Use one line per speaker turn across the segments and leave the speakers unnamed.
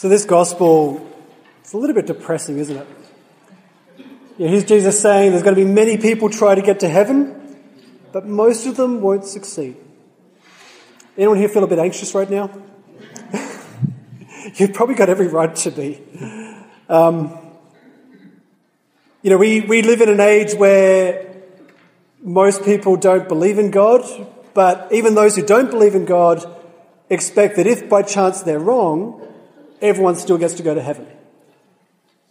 So this gospel, it's a little bit depressing, isn't it? Here's Jesus saying there's going to be many people try to get to heaven, but most of them won't succeed. Anyone here feel a bit anxious right now? You've probably got every right to be. Um, you know, we, we live in an age where most people don't believe in God, but even those who don't believe in God expect that if by chance they're wrong, everyone still gets to go to heaven.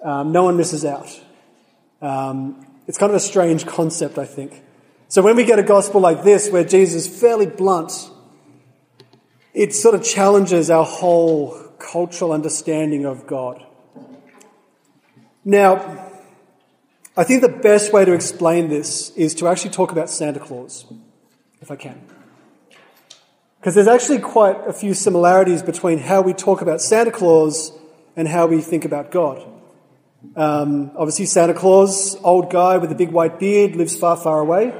Um, no one misses out. Um, it's kind of a strange concept, I think. So when we get a gospel like this, where Jesus is fairly blunt, it sort of challenges our whole cultural understanding of God. Now, I think the best way to explain this is to actually talk about Santa Claus, if I can. Because there's actually quite a few similarities between how we talk about Santa Claus and how we think about God. Um, obviously, Santa Claus, old guy with a big white beard, lives far, far away.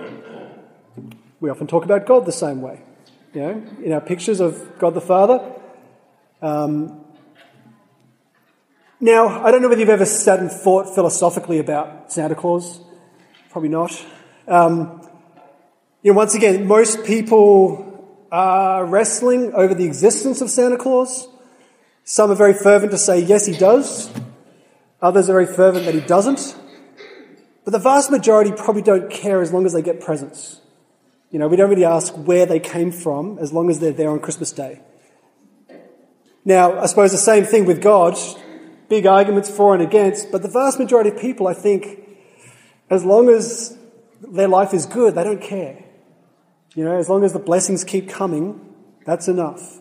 We often talk about God the same way. You know, in our pictures of God the Father. Um, now, I don't know whether you've ever sat and thought philosophically about Santa Claus. Probably not. Um, you know, once again, most people are wrestling over the existence of Santa Claus. Some are very fervent to say, yes, he does. Others are very fervent that he doesn't. But the vast majority probably don't care as long as they get presents. You know, we don't really ask where they came from as long as they're there on Christmas Day. Now, I suppose the same thing with God. Big arguments for and against, but the vast majority of people, I think, as long as their life is good, they don't care. You know, as long as the blessings keep coming, that's enough.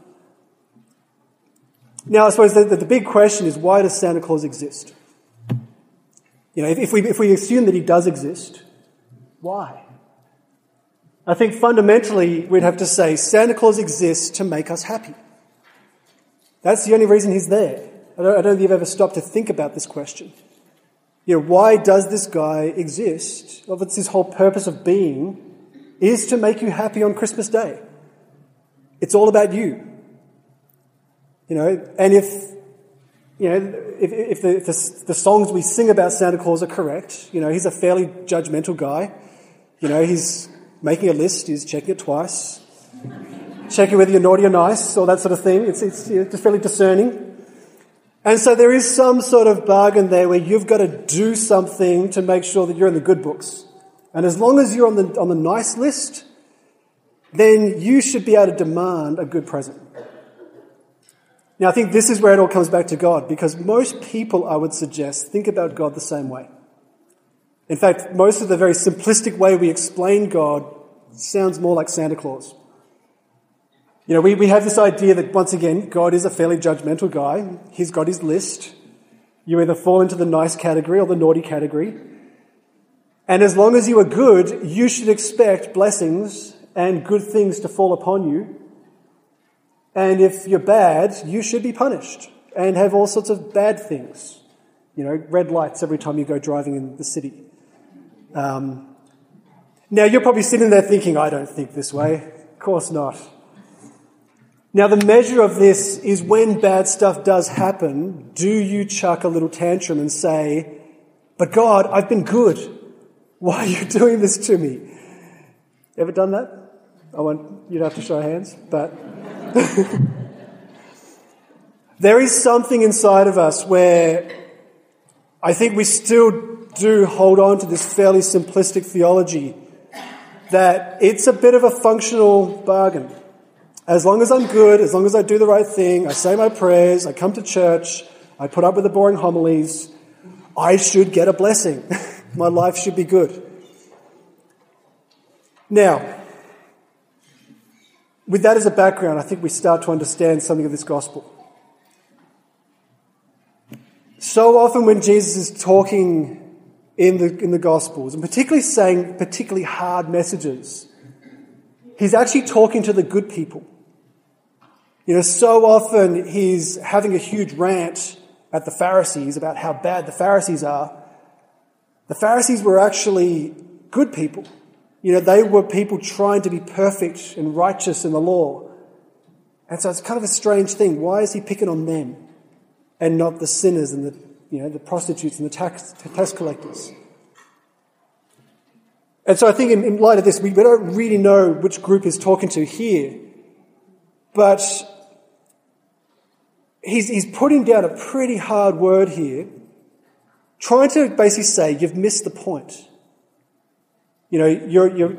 Now, I suppose the, the, the big question is why does Santa Claus exist? You know, if, if, we, if we assume that he does exist, why? I think fundamentally we'd have to say Santa Claus exists to make us happy. That's the only reason he's there. I don't, I don't think you've ever stopped to think about this question. You know, why does this guy exist? Well, it's his whole purpose of being is to make you happy on Christmas Day. It's all about you. You know, and if, you know, if, if, the, if the, the, songs we sing about Santa Claus are correct, you know, he's a fairly judgmental guy. You know, he's making a list, he's checking it twice, checking whether you're naughty or nice, all that sort of thing. It's, it's, it's fairly discerning. And so there is some sort of bargain there where you've got to do something to make sure that you're in the good books. And as long as you're on the, on the nice list, then you should be able to demand a good present. Now, I think this is where it all comes back to God, because most people, I would suggest, think about God the same way. In fact, most of the very simplistic way we explain God sounds more like Santa Claus. You know, we, we have this idea that, once again, God is a fairly judgmental guy. He's got his list. You either fall into the nice category or the naughty category. And as long as you are good, you should expect blessings and good things to fall upon you. And if you're bad, you should be punished and have all sorts of bad things. You know, red lights every time you go driving in the city. Um, now, you're probably sitting there thinking, I don't think this way. Of course not. Now, the measure of this is when bad stuff does happen, do you chuck a little tantrum and say, But God, I've been good. Why are you doing this to me? Ever done that? I want you to have to show hands, but there is something inside of us where I think we still do hold on to this fairly simplistic theology that it's a bit of a functional bargain. As long as I'm good, as long as I do the right thing, I say my prayers, I come to church, I put up with the boring homilies, I should get a blessing. My life should be good. Now, with that as a background, I think we start to understand something of this gospel. So often, when Jesus is talking in the, in the Gospels, and particularly saying particularly hard messages, he's actually talking to the good people. You know, so often he's having a huge rant at the Pharisees about how bad the Pharisees are, the Pharisees were actually good people. You know, they were people trying to be perfect and righteous in the law. And so it's kind of a strange thing. Why is he picking on them? and not the sinners and the, you know, the prostitutes and the tax, tax collectors. And so I think in, in light of this, we, we don't really know which group he's talking to here. But he's, he's putting down a pretty hard word here, trying to basically say, you've missed the point. You know, you're, you're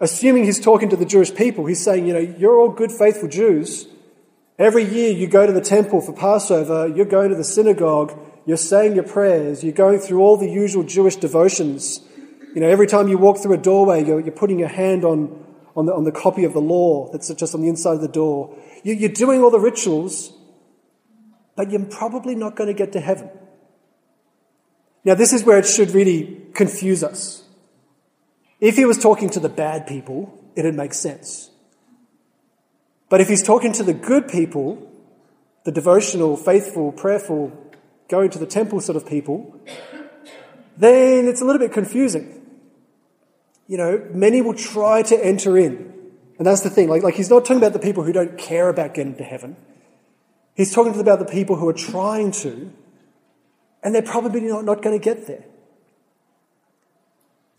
assuming he's talking to the Jewish people. He's saying, you know, you're all good, faithful Jews. Every year you go to the temple for Passover, you're going to the synagogue, you're saying your prayers, you're going through all the usual Jewish devotions. You know, every time you walk through a doorway, you're, you're putting your hand on, on, the, on the copy of the law that's just on the inside of the door. You, you're doing all the rituals, but you're probably not going to get to heaven. Now, this is where it should really confuse us. If he was talking to the bad people, it'd make sense. But if he's talking to the good people, the devotional, faithful, prayerful, going to the temple sort of people, then it's a little bit confusing. You know, many will try to enter in. And that's the thing. Like, like he's not talking about the people who don't care about getting to heaven. He's talking about the people who are trying to, and they're probably not, not going to get there.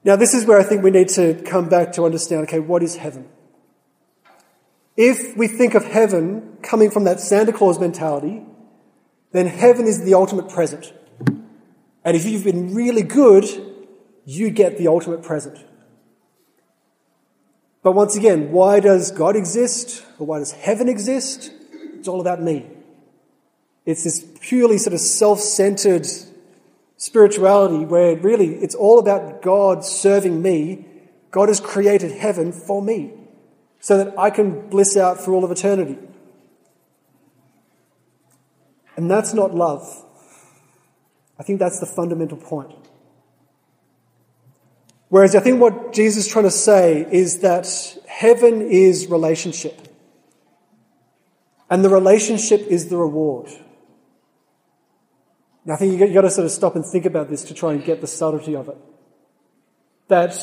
Now, this is where I think we need to come back to understand okay, what is heaven? If we think of heaven coming from that Santa Claus mentality, then heaven is the ultimate present. And if you've been really good, you get the ultimate present. But once again, why does God exist? Or why does heaven exist? It's all about me. It's this purely sort of self centered spirituality where really it's all about God serving me. God has created heaven for me so that I can bliss out for all of eternity. And that's not love. I think that's the fundamental point. Whereas I think what Jesus is trying to say is that heaven is relationship. And the relationship is the reward. Now, I think you've got to sort of stop and think about this to try and get the subtlety of it. That,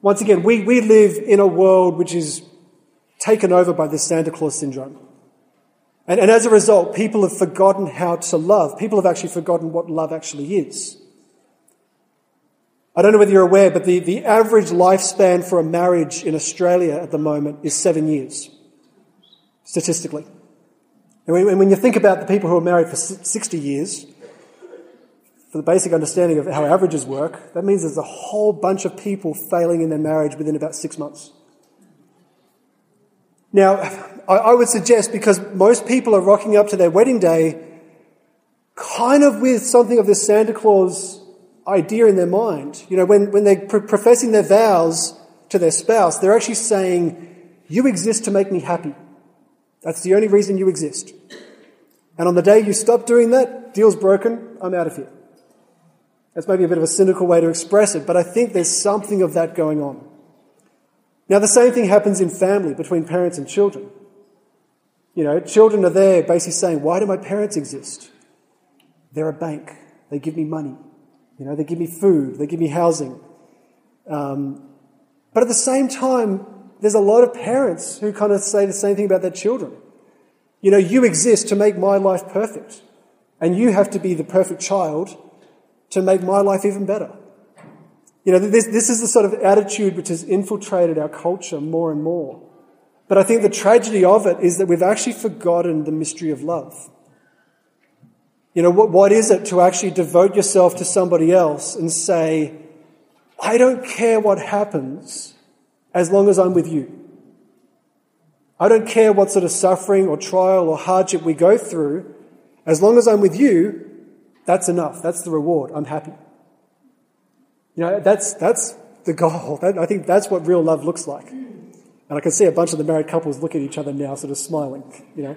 once again, we, we live in a world which is taken over by this Santa Claus syndrome. And, and as a result, people have forgotten how to love. People have actually forgotten what love actually is. I don't know whether you're aware, but the, the average lifespan for a marriage in Australia at the moment is seven years, statistically. And when, when you think about the people who are married for 60 years, for the basic understanding of how averages work, that means there's a whole bunch of people failing in their marriage within about six months. Now, I would suggest because most people are rocking up to their wedding day kind of with something of this Santa Claus idea in their mind. You know, when, when they're professing their vows to their spouse, they're actually saying, You exist to make me happy. That's the only reason you exist. And on the day you stop doing that, deal's broken, I'm out of here. That's maybe a bit of a cynical way to express it, but I think there's something of that going on. Now, the same thing happens in family between parents and children. You know, children are there basically saying, Why do my parents exist? They're a bank. They give me money. You know, they give me food. They give me housing. Um, but at the same time, there's a lot of parents who kind of say the same thing about their children. You know, you exist to make my life perfect. And you have to be the perfect child to make my life even better. You know, this, this is the sort of attitude which has infiltrated our culture more and more. But I think the tragedy of it is that we've actually forgotten the mystery of love. You know, what, what is it to actually devote yourself to somebody else and say, I don't care what happens as long as I'm with you. I don't care what sort of suffering or trial or hardship we go through. As long as I'm with you, that's enough. That's the reward. I'm happy. You know, that's, that's the goal. That, I think that's what real love looks like. And I can see a bunch of the married couples look at each other now, sort of smiling. You know,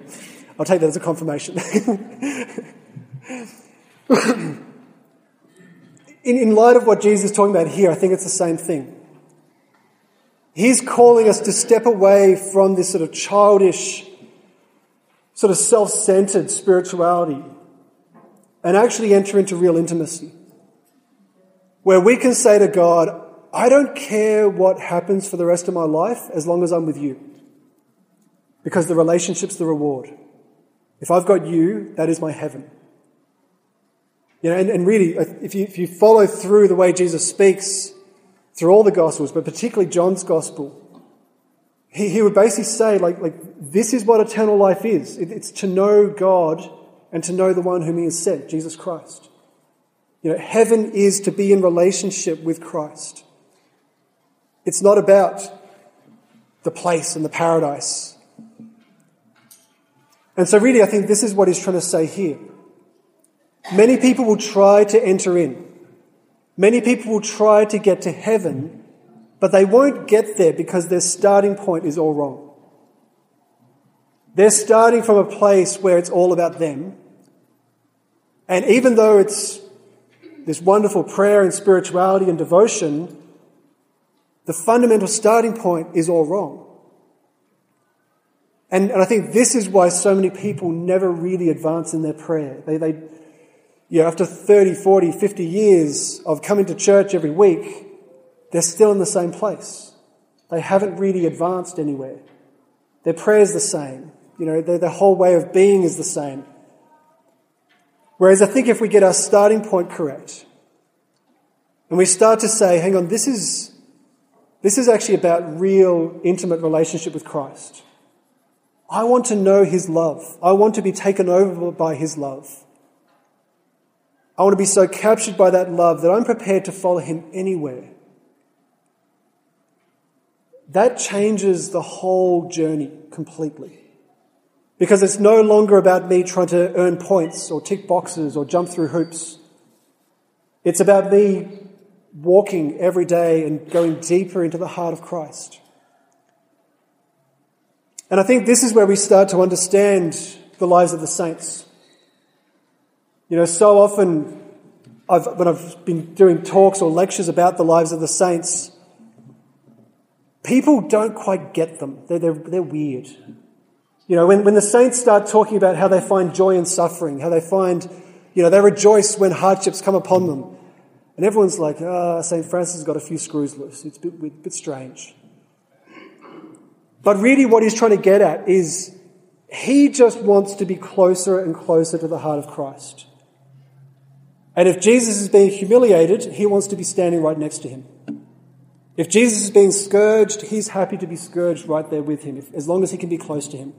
I'll take that as a confirmation. in, in light of what Jesus is talking about here, I think it's the same thing. He's calling us to step away from this sort of childish, sort of self centered spirituality and actually enter into real intimacy. Where we can say to God, I don't care what happens for the rest of my life as long as I'm with you. Because the relationship's the reward. If I've got you, that is my heaven. You know, and, and really, if you, if you follow through the way Jesus speaks through all the Gospels, but particularly John's Gospel, he, he would basically say, like, like, this is what eternal life is. It, it's to know God and to know the one whom he has sent, Jesus Christ. You know, heaven is to be in relationship with Christ. It's not about the place and the paradise. And so, really, I think this is what he's trying to say here. Many people will try to enter in. Many people will try to get to heaven, but they won't get there because their starting point is all wrong. They're starting from a place where it's all about them. And even though it's this wonderful prayer and spirituality and devotion, the fundamental starting point is all wrong. And, and I think this is why so many people never really advance in their prayer. They, they, you know, after 30, 40, 50 years of coming to church every week, they're still in the same place. They haven't really advanced anywhere. Their prayer is the same. You know, their, their whole way of being is the same. Whereas I think if we get our starting point correct, and we start to say, hang on, this is, this is actually about real intimate relationship with Christ. I want to know His love. I want to be taken over by His love. I want to be so captured by that love that I'm prepared to follow him anywhere. That changes the whole journey completely. Because it's no longer about me trying to earn points or tick boxes or jump through hoops. It's about me walking every day and going deeper into the heart of Christ. And I think this is where we start to understand the lives of the saints. You know, so often I've, when I've been doing talks or lectures about the lives of the saints, people don't quite get them. They're, they're, they're weird. You know, when, when the saints start talking about how they find joy in suffering, how they find, you know, they rejoice when hardships come upon them. And everyone's like, ah, oh, St. Francis has got a few screws loose. It's a bit, a bit strange. But really, what he's trying to get at is he just wants to be closer and closer to the heart of Christ. And if Jesus is being humiliated, he wants to be standing right next to him. If Jesus is being scourged, he's happy to be scourged right there with him, if, as long as he can be close to him.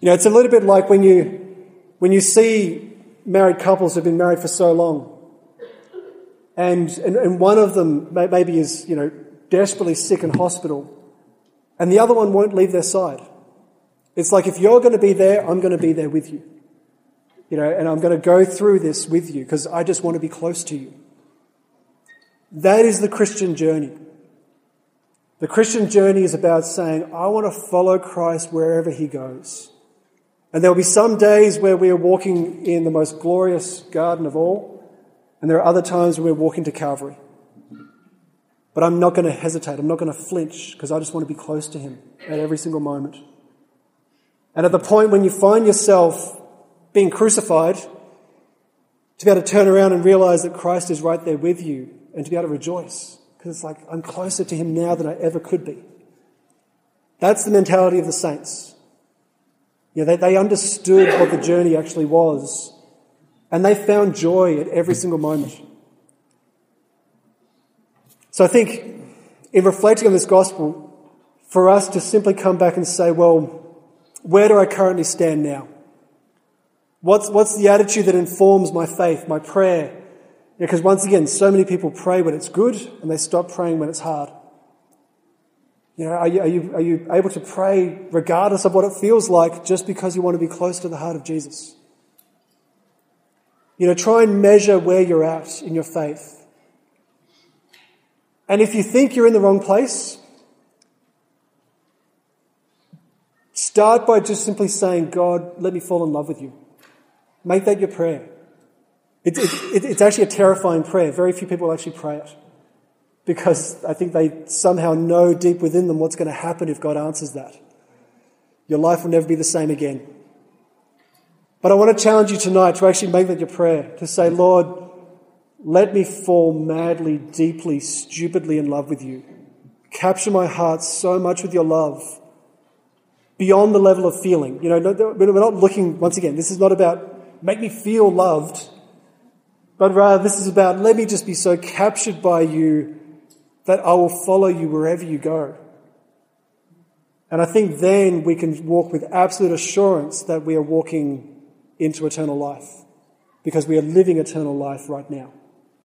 You know, it's a little bit like when you, when you see married couples who've been married for so long, and, and, and one of them maybe is, you know, desperately sick in hospital, and the other one won't leave their side. It's like if you're going to be there, I'm going to be there with you. You know, and I'm going to go through this with you because I just want to be close to you. That is the Christian journey. The Christian journey is about saying, I want to follow Christ wherever he goes. And there will be some days where we are walking in the most glorious garden of all, and there are other times when we're walking to Calvary. But I'm not going to hesitate. I'm not going to flinch because I just want to be close to him at every single moment. And at the point when you find yourself being crucified, to be able to turn around and realize that Christ is right there with you and to be able to rejoice. Because it's like, I'm closer to him now than I ever could be. That's the mentality of the saints. Yeah, they, they understood what the journey actually was. And they found joy at every single moment. So I think in reflecting on this gospel, for us to simply come back and say, well, where do I currently stand now? What's, what's the attitude that informs my faith, my prayer? Because once again, so many people pray when it's good and they stop praying when it's hard. You know, are you, are you, are you able to pray regardless of what it feels like just because you want to be close to the heart of Jesus? You know, try and measure where you're at in your faith. And if you think you're in the wrong place, start by just simply saying, God, let me fall in love with you. Make that your prayer. It, it, it's actually a terrifying prayer. Very few people actually pray it because I think they somehow know deep within them what's going to happen if God answers that. Your life will never be the same again. But I want to challenge you tonight to actually make that your prayer, to say, Lord, let me fall madly, deeply, stupidly in love with you. Capture my heart so much with your love beyond the level of feeling. You know, we're not looking, once again, this is not about make me feel loved, but rather this is about let me just be so captured by you that I will follow you wherever you go. And I think then we can walk with absolute assurance that we are walking into eternal life because we are living eternal life right now.